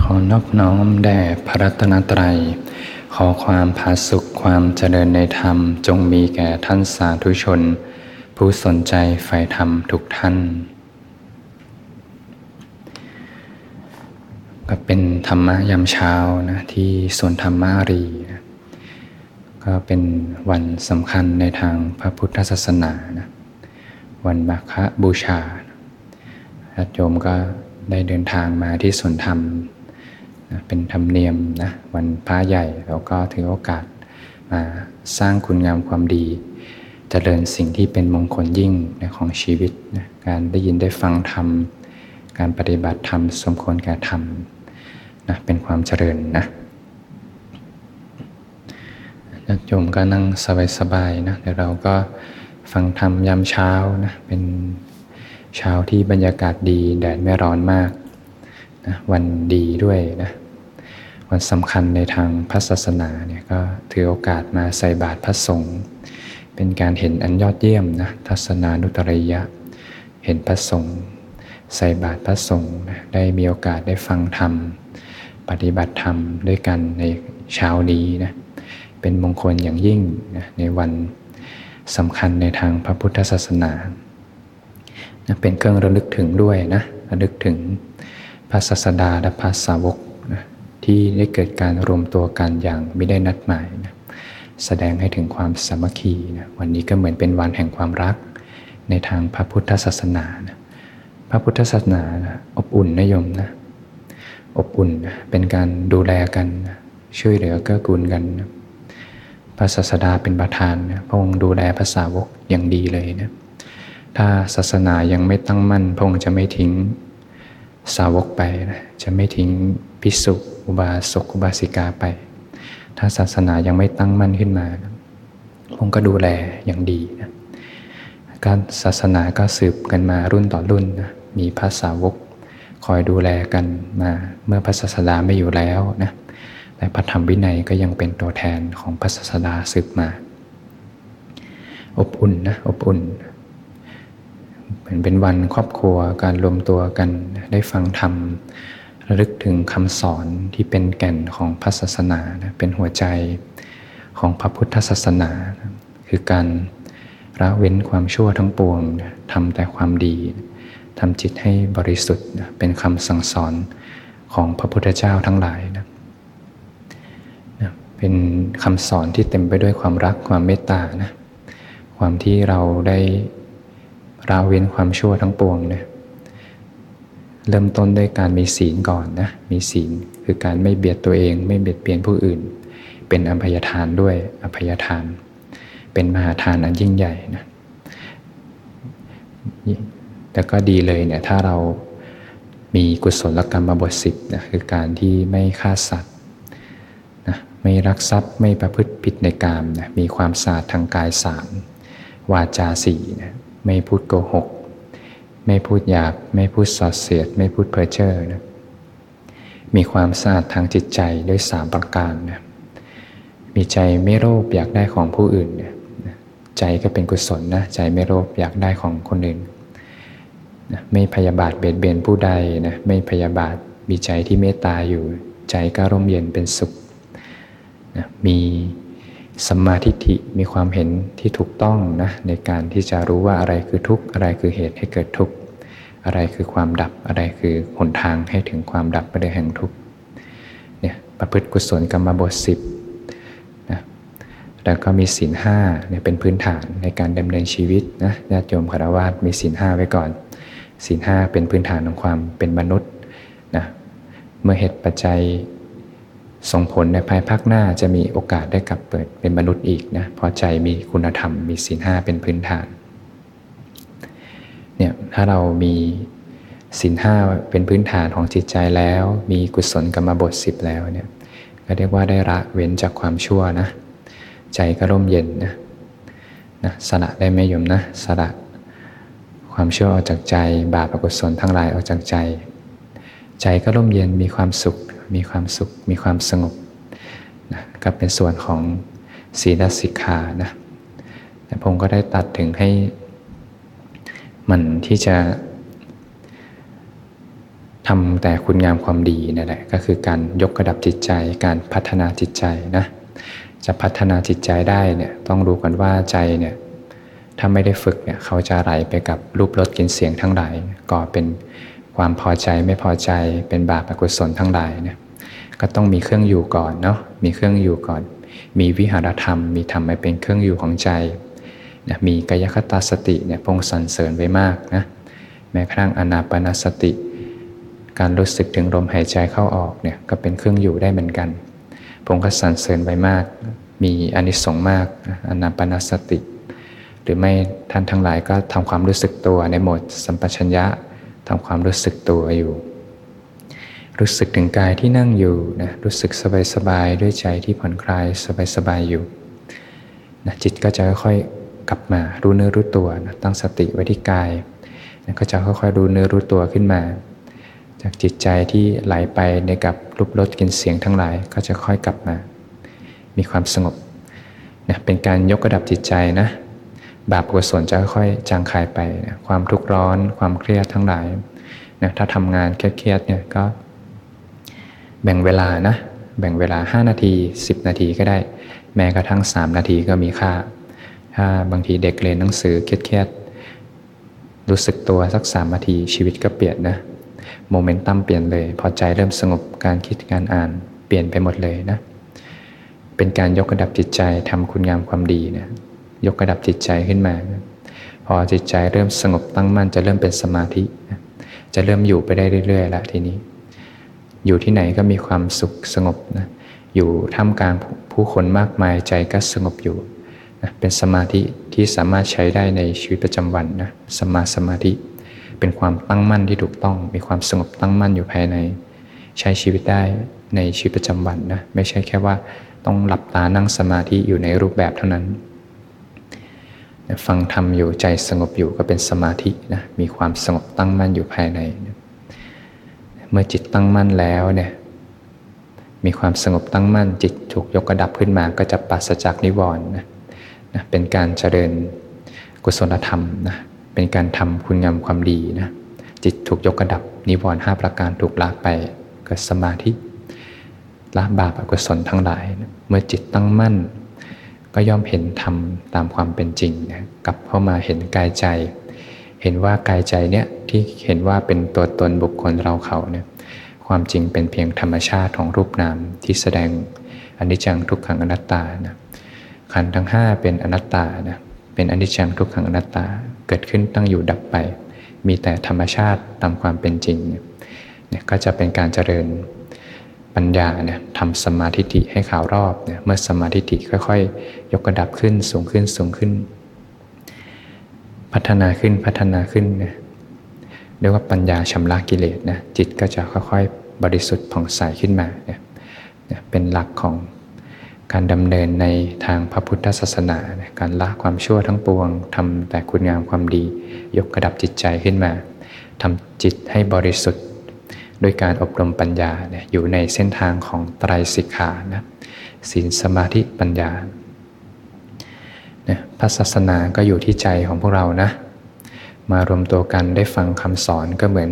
ขอนอบน้อมแด่พระรัตนตรัย ขอความผาสุขความเจริญในธรรมจงมีแก่ท่านสาธุชน ผู้สนใจใฝ่ธรรมทุกท่าน ก็เป็นธรรมะยามเช้านะที่สวนธรรมารีนะก็เป็นวันสำคัญในทางพระพุทธศาสนานะวันมาฆบูชาญาติโยมก็ได้เดินทางมาที่สวนธรรม นะเป็นธรรมเนียมนะวันพระใหญ่เราก็ถือโอกาสมาสร้างคุณงามความดีจเจริญสิ่งที่เป็นมงคลยิ่งในของชีวิตนะการได้ยินได้ฟังธรรม การปฏิบัติธรรมสมควรแก่ธรรมนะเป็นความเจริญนะญาติโยมก็นั่งสบายๆนะเดี๋ยวเราก็ฟังธรรมยามเช้านะเป็นเช้าที่บรรยากาศดีแดดไม่ร้อนมาก นะวันดีด้วยนะวันสำคัญในทางพระศาสนาเนี่ยก็ถือโอกาสมาใส่บาตรพระสงฆ์เป็นการเห็นอันยอดเยี่ยมนะทัศนานุตริยะ เห็นพระสงฆ์ใส่บาตรพระสงฆ์นะได้มีโอกาสได้ฟังธรรม ปฏิบัติธรรมด้วยกันในเช้านี้นะเป็นมงคลอย่างยิ่งนะในวันสำคัญในทางพระพุทธศาสนานะเป็นเครื่องระลึกถึงด้วยนะระลึกถึง ระศาสดาและพระสาวกนะที่ได้เกิดการรวมตัวกันอย่างไม่ได้นัดหมายนะแสดงให้ถึงความสามัคคีนะวันนี้ก็เหมือนเป็นวันแห่งความรัก ในทางพระพุทธศาสนานะพระพุทธศาสนานะอบอุ่นนะโยมนะอบอุ่นนะเป็นการดูแลกันนะช่วยเหลือเกื้อกูลกันนะพระศาสดาเป็นประธานนะพระองค์ดูแลภาษาวกอย่างดีเลยนะถ้าศาสนายังไม่ตั้งมั่นพระองค์จะไม่ทิ้ง สาวกไปนะจะไม่ทิ้งพิสุอุบาสกอุบาสิกาไป ถ้าศาสนายังไม่ตั้งมั่นขึ้นมานะพงก็ดูแลอย่างดีนะการศาสนาก็สืบกันมารุ่นต่อรุ่นนะมีพระสาวก คอยดูแลกันมาเมื่อพระศาสดาไม่อยู่แล้วนะแต่พระธรรมวินัยก็ยังเป็นตัวแทนของพระศาสดาสืบมา อบอุ่นนะอบอุ่น เหมือนเป็นวันครอบครัวการรวมตัวกันได้ฟังธรรมระลึกถึงคำสอนที่เป็นแก่นของพระศาสนาเป็นหัวใจของพระพุทธศาสนา คือการละเว้นความชั่วทั้งปวงทำแต่ความดีทำจิตให้บริสุทธิ์เป็นคำสั่งสอนของพระพุทธเจ้าทั้งหลายนะเป็นคำสอนที่เต็มไปด้วยความรักความเมตตานะความที่เราได้ ละเว้นความชั่วทั้งปวงนะเริ่มต้นด้วยการมีศีลก่อนนะ มีศีลคือการไม่เบียดตัวเอง ไม่เบียดเบียนผู้อื่น เป็นอภัยทานด้วยอภัยทาน เป็นมหาทานอันยิ่งใหญ่นะแต่ก็ดีเลยเนี่ยถ้าเรามีกุศลกรรมบทสิบนะคือการที่ไม่ฆ่าสัตว์นะไม่รักทรัพย์ไม่ประพฤติผิดในกามนะมีความสะอาดทางกายสามวาจาสี่นะ ไม่พูดโกหก ไม่พูดหยาบ ไม่พูดสอดเสียด ไม่พูดเพ้อเจ้อนะมีความสะอาดทางจิตใจด้วยสามประการนะมีใจไม่โลภอยากได้ของผู้อื่นเนี่ยใจก็เป็นกุศลนะใจไม่โลภอยากได้ของคนอื่นนะไม่พยาบาทเบียดเบียนผู้ใดนะไม่พยาบาทมีใจที่เมตตาอยู่ ใจก็ร่มเย็นเป็นสุขนะมี สัมมาทิฏฐิมีความเห็นที่ถูกต้องนะในการที่จะรู้ว่าอะไรคือทุกข์อะไรคือเหตุให้เกิดทุกข์อะไรคือความดับอะไรคือหนทางให้ถึงความดับไปได้แห่งทุกข์เนี่ยประพฤติกุศลกรรมบทสิบนะแล้วก็มีศีลห้าเนี่ยเป็นพื้นฐานในการดำเนินชีวิตนะญาติโยมคารวะมีศีลห้าไว้ก่อนศีลห้าเป็นพื้นฐานของความเป็นมนุษย์นะเมื่อเหตุปัจจัย ส่งผลในภายภาคหน้าจะมีโอกาสได้กลับเปิดเป็นมนุษย์อีกนะเพราะใจมีคุณธรรมมีศีลห้าเป็นพื้นฐานเนี่ยถ้าเรามีศีลห้าเป็นพื้นฐานของจิตใจแล้ว มีกุศลกรรมบทสิบแล้วเนี่ยก็เรียกว่าได้ละเว้นจากความชั่วนะใจก็ร่มเย็นนะนะสละได้ไหมโยมนะสละความชั่วออกจากใจ บาปอกุศลทั้งหลายออกจากใจ ใจก็ร่มเย็นมีความสุข มีความสุข มีความสงบนะก็เป็นส่วนของศีลสิกขานะแต่ผมก็ได้ตัดถึงให้มันที่จะทำแต่คุณงามความดีนั่นแหละก็คือการยกระดับจิตใจ การพัฒนาจิตใจนะจะพัฒนาจิตใจได้เนี่ยต้องรู้กันว่าใจเนี่ยถ้าไม่ได้ฝึกเนี่ยเขาจะไหลไปกับรูปรสกลิ่นเสียงทั้งหลายก่อเป็น ความพอใจไม่พอใจเป็นบาปอกุศลทั้งหลายเนี่ยก็ต้องมีเครื่องอยู่ก่อนเนาะมีเครื่องอยู่ก่อน มีวิหารธรรม มีธรรมไปเป็นเครื่องอยู่ของใจนะมีกายคตาสติเนี่ยพงสรรเสริญไว้มากนะแม้กระทั่งอนาปนาสติ การรู้สึกถึงลมหายใจเข้าออกเนี่ยก็เป็นเครื่องอยู่ได้เหมือนกันพงก็สรรเสริญไว้มาก มีอนิสงส์มากอนาปนาสติ หรือไม่ท่านทั้งหลายก็ทำความรู้สึกตัวในโหมดสัมปชัญญะ ทำความรู้สึกตัวอยู่ รู้สึกถึงกายที่นั่งอยู่นะรู้สึกสบายๆด้วยใจที่ผ่อนคลายสบายๆอยู่นะจิตก็จะค่อยๆกลับมารู้เนื้อรู้ตัวนะตั้งสติไว้ที่กายนะก็จะค่อยๆรู้เนื้อรู้ตัวขึ้นมา จากจิตใจที่ไหลไปในกับรูปรสกลิ่นเสียงทั้งหลายก็จะค่อยกลับมา มีความสงบนะเป็นการยกระดับจิตใจนะ บาปกุศลจะค่อยจางคายไปนะความทุกข์ร้อน ความเครียดทั้งหลายนะถ้าทำงานเครียดๆเนี่ยก็ แบ่งเวลานะแบ่งเวลา 5 นาที 10 นาทีก็ได้ แม้กระทั่ง 3 นาทีก็มีค่า ถ้าบางทีเด็กเรียนหนังสือเครียดๆรู้สึกตัวสัก 3 นาทีชีวิตก็เปลี่ยนนะโมเมนตัมเปลี่ยนเลย พอใจเริ่มสงบการคิดการอ่านเปลี่ยนไปหมดเลยนะ เป็นการยกระดับจิตใจทำคุณงามความดีนะ ยกระดับจิตใจขึ้นมา พอจิตใจเริ่มสงบตั้งมั่นจะเริ่มเป็นสมาธิ จะเริ่มอยู่ไปได้เรื่อยๆละทีนี้ อยู่ที่ไหนก็มีความสุขสงบนะอยู่ท่ามกลางผู้คนมากมายใจก็สงบอยู่นะเป็นสมาธิที่สามารถใช้ได้ในชีวิตประจำวันนะสมาสมาธิ เป็นความตั้งมั่นที่ถูกต้อง มีความสงบตั้งมั่นอยู่ภายใน ใช้ชีวิตได้ในชีวิตประจำวันนะไม่ใช่แค่ว่าต้องหลับตานั่งสมาธิอยู่ในรูปแบบเท่านั้น ฟังธรรมอยู่ใจสงบอยู่ก็เป็นสมาธินะมีความสงบตั้งมั่นอยู่ภายใน เมื่อจิตตั้งมั่นแล้วเนี่ยมีความสงบตั้งมั่นจิตถูกยกกระดับขึ้นมาก็จะปัสจากนิวรณ์นะนะเป็นการเจริญกุศลธรรมนะเป็นการทำคุณงามความดีนะจิตถูกยกกระดับนิวรณ์ห้าประการถูกละไปก็สมาธิละบาปอกุศลทั้งหลายนะเมื่อจิตตั้งมั่น ก็ย่อมเห็นธรรมตามความเป็นจริงนะกลับเข้ามาเห็นกายใจ เห็นว่ากายใจเนี่ยที่เห็นว่าเป็นตัวตนบุคคลเราเขาเนี่ยความจริงเป็นเพียงธรรมชาติของรูปนามที่แสดงอนิจจังทุกขังอนัตตานะขันธ์ทั้ง 5 เป็นอนัตตานะเป็นอนิจจังทุกขังอนัตตา เกิดขึ้นตั้งอยู่ดับไป มีแต่ธรรมชาติตามความเป็นจริงเนี่ยก็จะเป็นการเจริญ ปัญญาเนี่ยทำสมาธิิให้ข่าวรอบเนี่ยเมื่อสมาธิิค่อยๆ ยกระดับขึ้นสูงขึ้นสูงขึ้น พัฒนาขึ้นพัฒนาขึ้นเนี่ยเรียกว่าปัญญาชำระกิเลสนะจิตก็จะค่อยๆ บริสุทธิ์ผ่องใสขึ้นมาเนี่ยเป็นหลักของการดำเนินในทางพระพุทธศาสนาการละความชั่วทั้งปวงทำแต่คุณงามความดี ยกระดับจิตใจขึ้นมาทำจิตให้บริสุทธิ์ โดยการอบรมปัญญาเนี่ยอยู่ในเส้นทางของไตรสิกขานะศีลสมาธิปัญญาเนี่ยพระศาสนาก็อยู่ที่ใจของพวกเรานะ มารวมตัวกันได้ฟังคำสอนก็เหมือน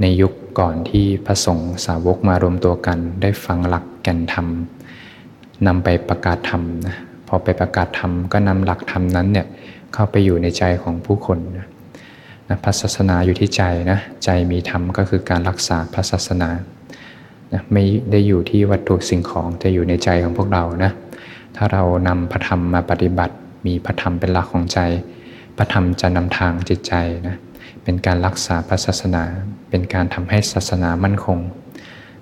ในยุคก่อนที่พระสงฆ์สาวกมารวมตัวกัน ได้ฟังหลักแก่นธรรมนำไปประกาศธรรมนะพอไปประกาศธรรมก็นำหลักธรรมนั้นเนี่ยเข้าไปอยู่ในใจของผู้คนนะ นะพระศาสนาอยู่ที่ใจนะใจมีธรรมก็คือการรักษาพระศาสนานะไม่ได้อยู่ที่วัตถุสิ่งของจะอยู่ในใจของพวกเรานะถ้าเรานำพระธรรมมาปฏิบัติ มีพระธรรมเป็นหลักของใจ พระธรรมจะนำทางจิตใจนะเป็นการรักษาพระศาสนา เป็นการทำให้ศาสนามั่นคง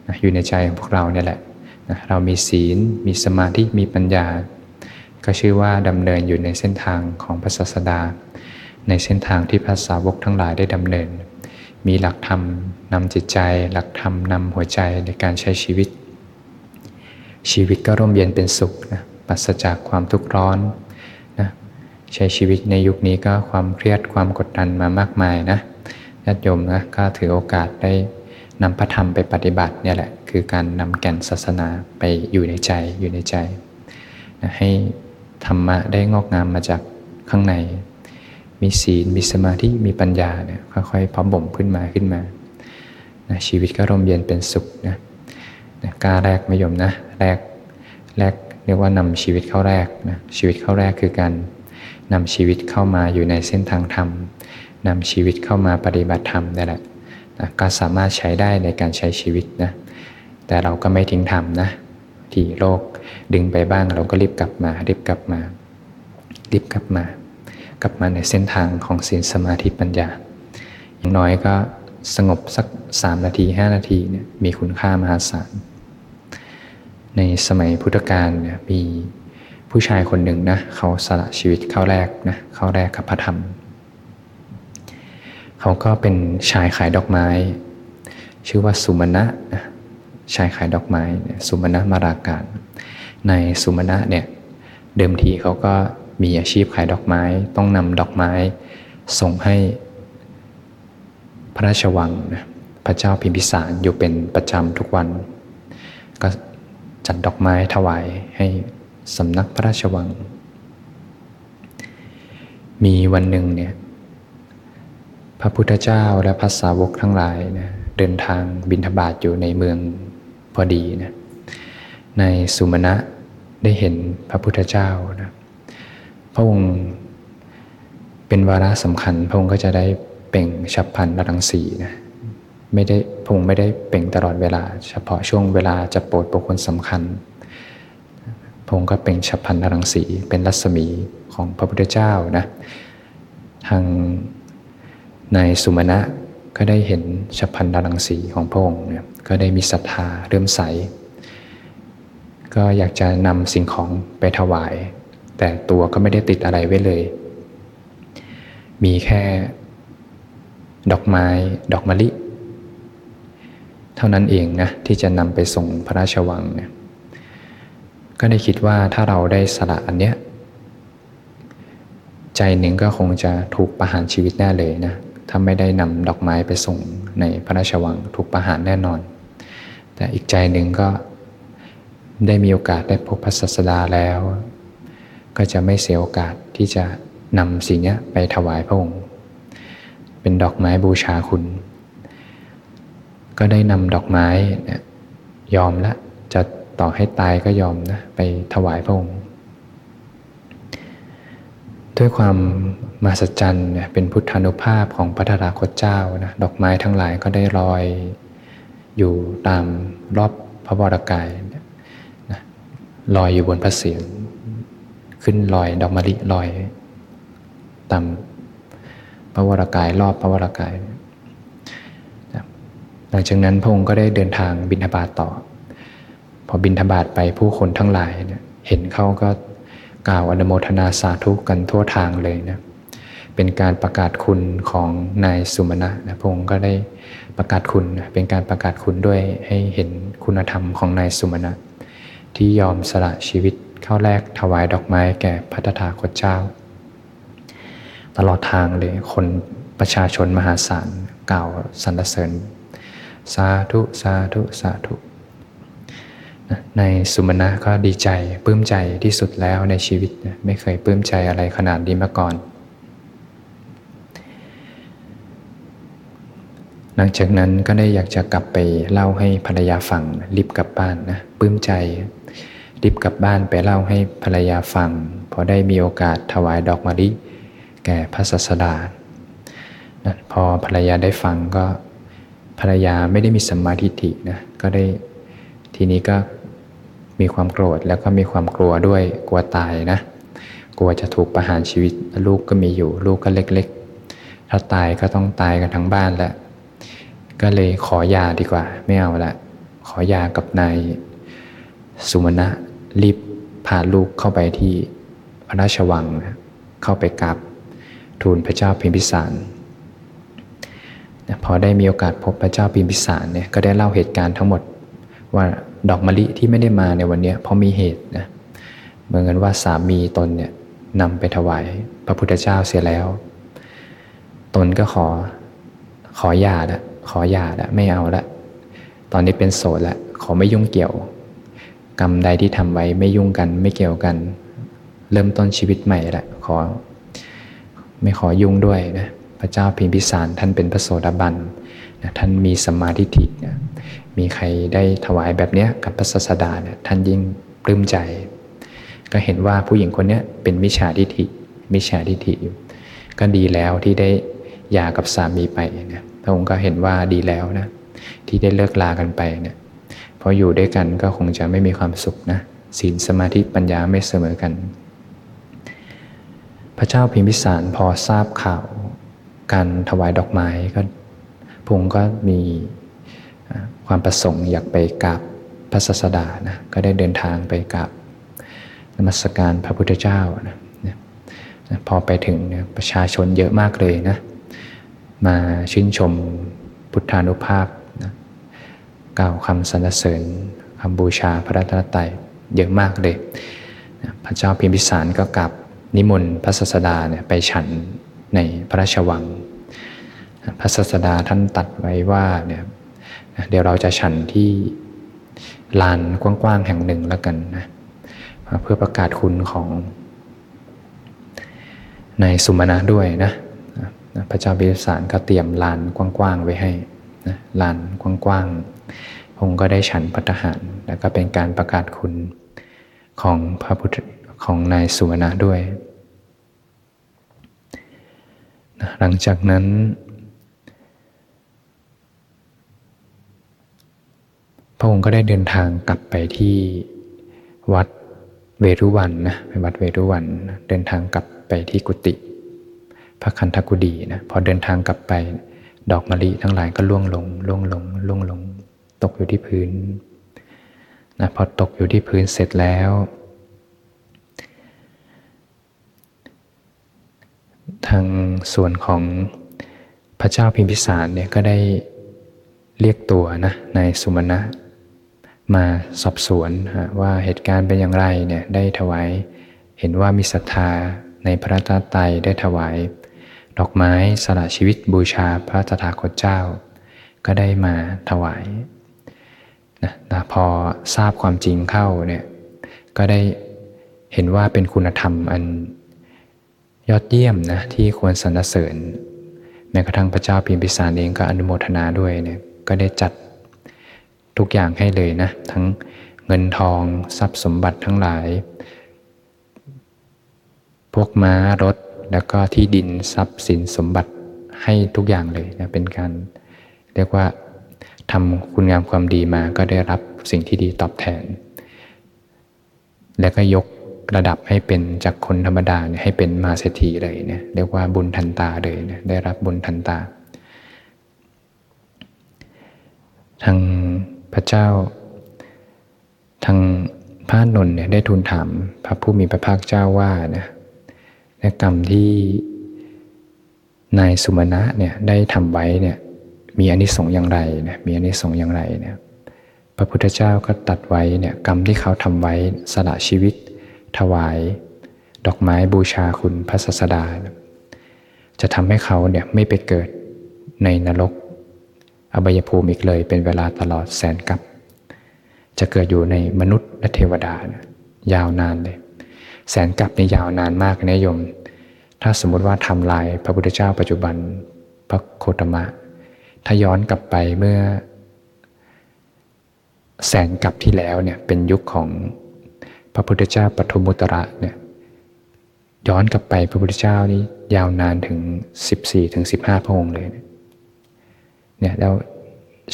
นะอยู่ในใจของพวกเราเนี่ยแหละนะเรามีศีล มีสมาธิมีปัญญา ก็ชื่อว่าดำเนินอยู่ในเส้นทางของพระศาสดา ในเส้นทางที่พระสาวกทั้งหลายได้ดำเนิน มีหลักธรรมนำจิตใจ หลักธรรมนำหัวใจในการใช้ชีวิต ชีวิตก็ร่มเย็นเป็นสุขนะปราศจากความทุกข์ร้อนนะใช้ชีวิตในยุคนี้ก็ความเครียดความกดดันมามากมายนะญาติโยมนะก็ถือโอกาสได้นำพระธรรมไปปฏิบัติเนี่ยแหละคือการนำแก่นศาสนาไปอยู่ในใจอยู่ในใจนะให้ธรรมะได้งอกงามมาจากข้างใน มีศีล มีสมาธิ มีปัญญาเนี่ยค่อยๆพร้อมบ่มขึ้นมาขึ้นมานะชีวิตก็ร่มเย็นเป็นสุขนะนะกล้าแรกไม่ยมนะแรกแรกเรียกว่านำชีวิตเข้าแรกนะชีวิตเข้าแรกคือการนำชีวิตเข้ามาอยู่ในเส้นทางธรรมนำชีวิตเข้ามาปฏิบัติธรรมนั่นแหละนะก็สามารถใช้ได้ในการใช้ชีวิตนะแต่เราก็ไม่ทิ้งธรรมนะที่โลกดึงไปบ้างเราก็รีบกลับมารีบกลับมารีบกลับมา กลับมาในเส้นทางของศีลสมาธิปัญญา อย่างน้อยก็สงบสักสามนาทีห้านาทีเนี่ยมีคุณค่ามหาศาล ในสมัยพุทธกาลเนี่ยมีผู้ชายคนหนึ่งนะเขาสละชีวิตเข้าแรกนะเข้าแรกกับพระธรรม เขาก็เป็นชายขายดอกไม้ ชื่อว่าสุมาณะนะชายขายดอกไม้สุมาณะมาราการ ในสุมาณะเนี่ยเดิมทีเขาก็ มีอาชีพขายดอกไม้ ต้องนำดอกไม้ ส่งให้พระราชวังนะพระเจ้าพิมพิสารอยู่เป็นประจำทุกวัน ก็จัดดอกไม้ถวายให้สำนักพระราชวัง มีวันหนึ่งเนี่ยพระพุทธเจ้าและพระสาวกทั้งหลายนะเดินทางบินทบาทอยู่ในเมืองพอดีนะในสุมาณะได้เห็นพระพุทธเจ้านะ พระองค์เป็นวาระสำคัญ พระองค์ก็จะได้เป่งฉับพันรังสีนะไม่ได้พระองค์ไม่ได้เป่งตลอดเวลา เฉพาะช่วงเวลาจะโปรดบุคคลสำคัญพระองค์ก็เป่งฉับพันรังสีเป็นรัศมีของพระพุทธเจ้านะทางนายสุมาณะก็ได้เห็นฉับพันรังสีของพระองค์เนี่ยก็ได้มีศรัทธาเริ่มใส ก็อยากจะนำสิ่งของไปถวาย แต่ตัวก็ไม่ได้ติดอะไรไว้เลย มีแค่ ดอกไม้ ดอกมะลิ เท่านั้นเองนะที่จะนำไปส่งพระราชวังเนี่ยก็ได้คิดว่าถ้าเราได้สละอันเนี้ยใจหนึ่งก็คงจะถูกประหารชีวิตแน่เลยนะถ้าไม่ได้นำดอกไม้ไปส่งในพระราชวังถูกประหารแน่นอน แต่อีกใจหนึ่งก็ได้มีโอกาสได้พบพระศาสดาแล้ว ก็จะไม่เสียโอกาสที่จะนำสิ่งนี้ไปถวายพระองค์ เป็นดอกไม้บูชาคุณ ก็ได้นำดอกไม้ยอมละ จะต่อให้ตายก็ยอมนะไปถวายพระองค์ ด้วยความมหัศจรรย์เนี่ยเป็นพุทธานุภาพของพระธาราคตเจ้านะดอกไม้ทั้งหลายก็ได้ลอยอยู่ตามรอบพระวรากายนะลอยอยู่บนพระเศียร ขึ้นลอยดอกมะลิลอยตามพระวรากายรอบพระวรากาย หลังจากนั้นพระองค์ก็ได้เดินทางบินทบาทต่อ พอบินทบาทไปผู้คนทั้งหลายเนี่ยเห็นเขาก็กล่าวอนุโมทนาสาธุกันทั่วทางเลยนะเป็นการประกาศคุณของนายสุมาณะนะพระองค์ก็ได้ประกาศคุณเป็นการประกาศคุณด้วยให้เห็นคุณธรรมของนายสุมาณะที่ยอมสละชีวิต ข้าแลกถวายดอกไม้แก่พระตถาคตเจ้า ตลอดทางเลยคนประชาชนมหาศาลกล่าวสรรเสริญ สาธุ สาธุ สาธุ ในสุมาณะก็ดีใจปลื้มใจที่สุดแล้วในชีวิตไม่เคยปลื้มใจอะไรขนาดนี้มาก่อน หลังจากนั้นก็ได้อยากจะกลับไปเล่าให้ภรรยาฟังรีบกลับบ้านนะปลื้มใจ รีบกลับบ้านไปเล่าให้ภรรยาฟังพอได้มีโอกาสถวายดอกมะลิแก่พระศาสดานะพอภรรยาได้ฟังก็ภรรยาไม่ได้มีสัมมาทิฏฐินะก็ได้ทีนี้ก็มีความโกรธแล้วก็มีความกลัวด้วยกลัวตายนะกลัวจะถูกประหารชีวิตลูกก็มีอยู่ลูกก็เล็กๆ ถ้าตายก็ต้องตายกันทั้งบ้านแหละก็เลยขอยาดีกว่า ไม่เอาละขอยากับนายสุมณะ รีบพาลูกเข้าไปที่พระราชวัง เข้าไปกราบทูลพระเจ้าพิมพิสารพอได้มีโอกาสพบพระเจ้าพิมพิสารเนี่ยก็ได้เล่าเหตุการณ์ทั้งหมดว่าดอกมะลิที่ไม่ได้มาในวันนี้เพราะมีเหตุนะเมื่อนกันว่าสามีตนเนี่ยนำไปถวายพระพุทธเจ้าเสียแล้ว ตนก็ขอขอหย่าละขอหย่าละไม่เอาละ ตอนนี้เป็นโสดละขอไม่ยุ่งเกี่ยว กรรมใดที่ทำไว้ไม่ยุ่งกันไม่เกี่ยวกัน เริ่มต้นชีวิตใหม่ละขอ ไม่ขอยุ่งด้วยนะพระเจ้าพิมพิสารท่านเป็นพระโสดาบันท่านมีสมาธิทินะมีใครได้ถวายแบบเนี้ยกับพระศาสดาเนี่ยท่านยิ่งปลื้มใจ ก็เห็นว่าผู้หญิงคนนี้เป็นมิจฉาทิฏฐิมิจฉาทิฏฐิอยู่ก็ดีแล้วที่ได้หย่ากับสามีไปเนี่ยพระองค์ก็เห็นว่าดีแล้วนะที่ได้เลิกลากันไปเนี่ย ราะอยู่ด้วยกันก็คงจะไม่มีความสุขนะศีลสมาธิปัญญาไม่เสมอกัน พระเจ้าพิมพิสารพอทราบข่าว การถวายดอกไม้ก็พงก็มีความประสงค์อยากไปกราบพระศาสดานะก็ได้เดินทางไปกราบนมัสการพระพุทธเจ้านะพอไปถึงเนี่ยประชาชนเยอะมากเลยนะมาชื่นชมพุทธานุภาพ กล่าวคำสรรเสริญคำบูชาพระรัตนตรัยเยอะมากเลย พระเจ้าพิมพิสารก็กลับนิมนต์พระศาสดาเนี่ยไปฉันในพระราชวัง พระศาสดาท่านตัดไว้ว่าเนี่ยเดี๋ยวเราจะฉันที่ลานกว้างๆแห่งหนึ่งแล้วกันนะเพื่อประกาศคุณของในสุมาณะด้วยนะพระเจ้าบิสารก็เตรียมลานกว้างๆไว้ให้นะลานกว้างๆ พงค์ก็ได้ฉันพัฒหาร แล้วก็เป็นการประกาศคุณของพระพุทธของนายสุมาณะด้วยนะหลังจากนั้น พระองค์ก็ได้เดินทางกลับไปที่วัดเวรุวันนะไปวัดเวรุวันเดินทางกลับไปที่กุฏิพระคันธกุฎีนะพอเดินทางกลับไป ดอกมะลิทั้งหลายก็ล่วงลงล่วงลงล่วงลง ตกอยู่ที่พื้นนะพอตกอยู่ที่พื้นเสร็จแล้ว ทางส่วนของพระเจ้าพิมพิสารเนี่ยก็ได้เรียกตัวนะนายสุมาณะมาสอบสวนว่าเหตุการณ์เป็นอย่างไรเนี่ยได้ถวายเห็นว่ามีศรัทธาในพระตาไตได้ถวาย ดอกไม้สละชีวิตบูชาพระตถาคตเจ้า ก็ได้มาถวาย นะพอทราบความจริงเข้าเนี่ยก็ได้เห็นว่าเป็นคุณธรรมอันยอดเยี่ยมนะที่ควรสรรเสริญแม้กระทั่งพระเจ้าพิมพิสารเองก็อนุโมทนาด้วยเนี่ยก็ได้จัดทุกอย่างให้เลยนะทั้งเงินทองทรัพย์สมบัติทั้งหลาย พวกม้ารถแล้วก็ที่ดินทรัพย์สินสมบัติให้ทุกอย่างเลยนะเป็นการเรียกว่า ทำคุณงามความดีมาก็ได้รับสิ่งที่ดีตอบแทน แล้วก็ยกระดับให้เป็นจากคนธรรมดาเนี่ยให้เป็นมาเศรษฐีเลยเนี่ยเรียกว่าบุญทันตาเลยเนี่ยได้รับบุญทันตา ทางพระเจ้า ทางพระนนท์เนี่ยได้ทูลถามพระผู้มีพระภาคเจ้าว่านะในกรรมที่นายสุมาณะเนี่ยได้ทำไว้เนี่ย มีอนิสงส์อย่างไรเนี่ยมีอนิสงส์อย่างไรเนี่ยพระพุทธเจ้าก็ตัดไว้เนี่ยกรรมที่เขาทำไว้สละชีวิต ถวาย ดอกไม้บูชาคุณพระศาสดา จะทำให้เขาเนี่ยไม่ไปเกิดในนรก อบายภูมิอีกเลยเป็นเวลาตลอดแสนกับ จะเกิดอยู่ในมนุษย์และเทวดายาวนานเลย แสนกับในยาวนานมากนะโยม ถ้าสมมุติว่าทำลายพระพุทธเจ้าปัจจุบันพระโคตมะ ถ้าย้อนกลับไปเมื่อ แสนกับที่แล้วเนี่ยเป็นยุคของพระพุทธเจ้าปฐมุตระเนี่ยย้อนกลับไปพระพุทธเจ้านี้ยาวนานถึง 14ถึง15 พระองค์เลยเนี่ยแล้ว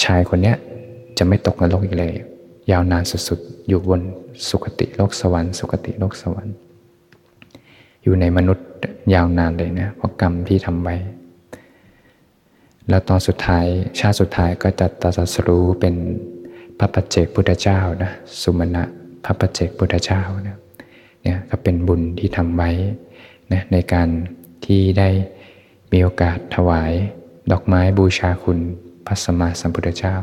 ชายคนเนี้ยจะไม่ตกนรกอีกเลย ยาวนานสุดๆ อยู่บนสุคติโลกสวรรค์สุคติโลกสวรรค์ อยู่ในมนุษย์ยาวนานเลยนะเพราะกรรมที่ทำไว้ แล้วตอนสุดท้ายชาติสุดท้ายก็จะตรัสรู้เป็นพระปัจเจกพุทธเจ้านะสุมาณะพระปัจเจกพุทธเจ้านะเนี่ยก็เป็นบุญที่ทำไว้นะในการที่ได้มีโอกาสถวายดอกไม้บูชาคุณพระสมมาสัมพุทธเจ้า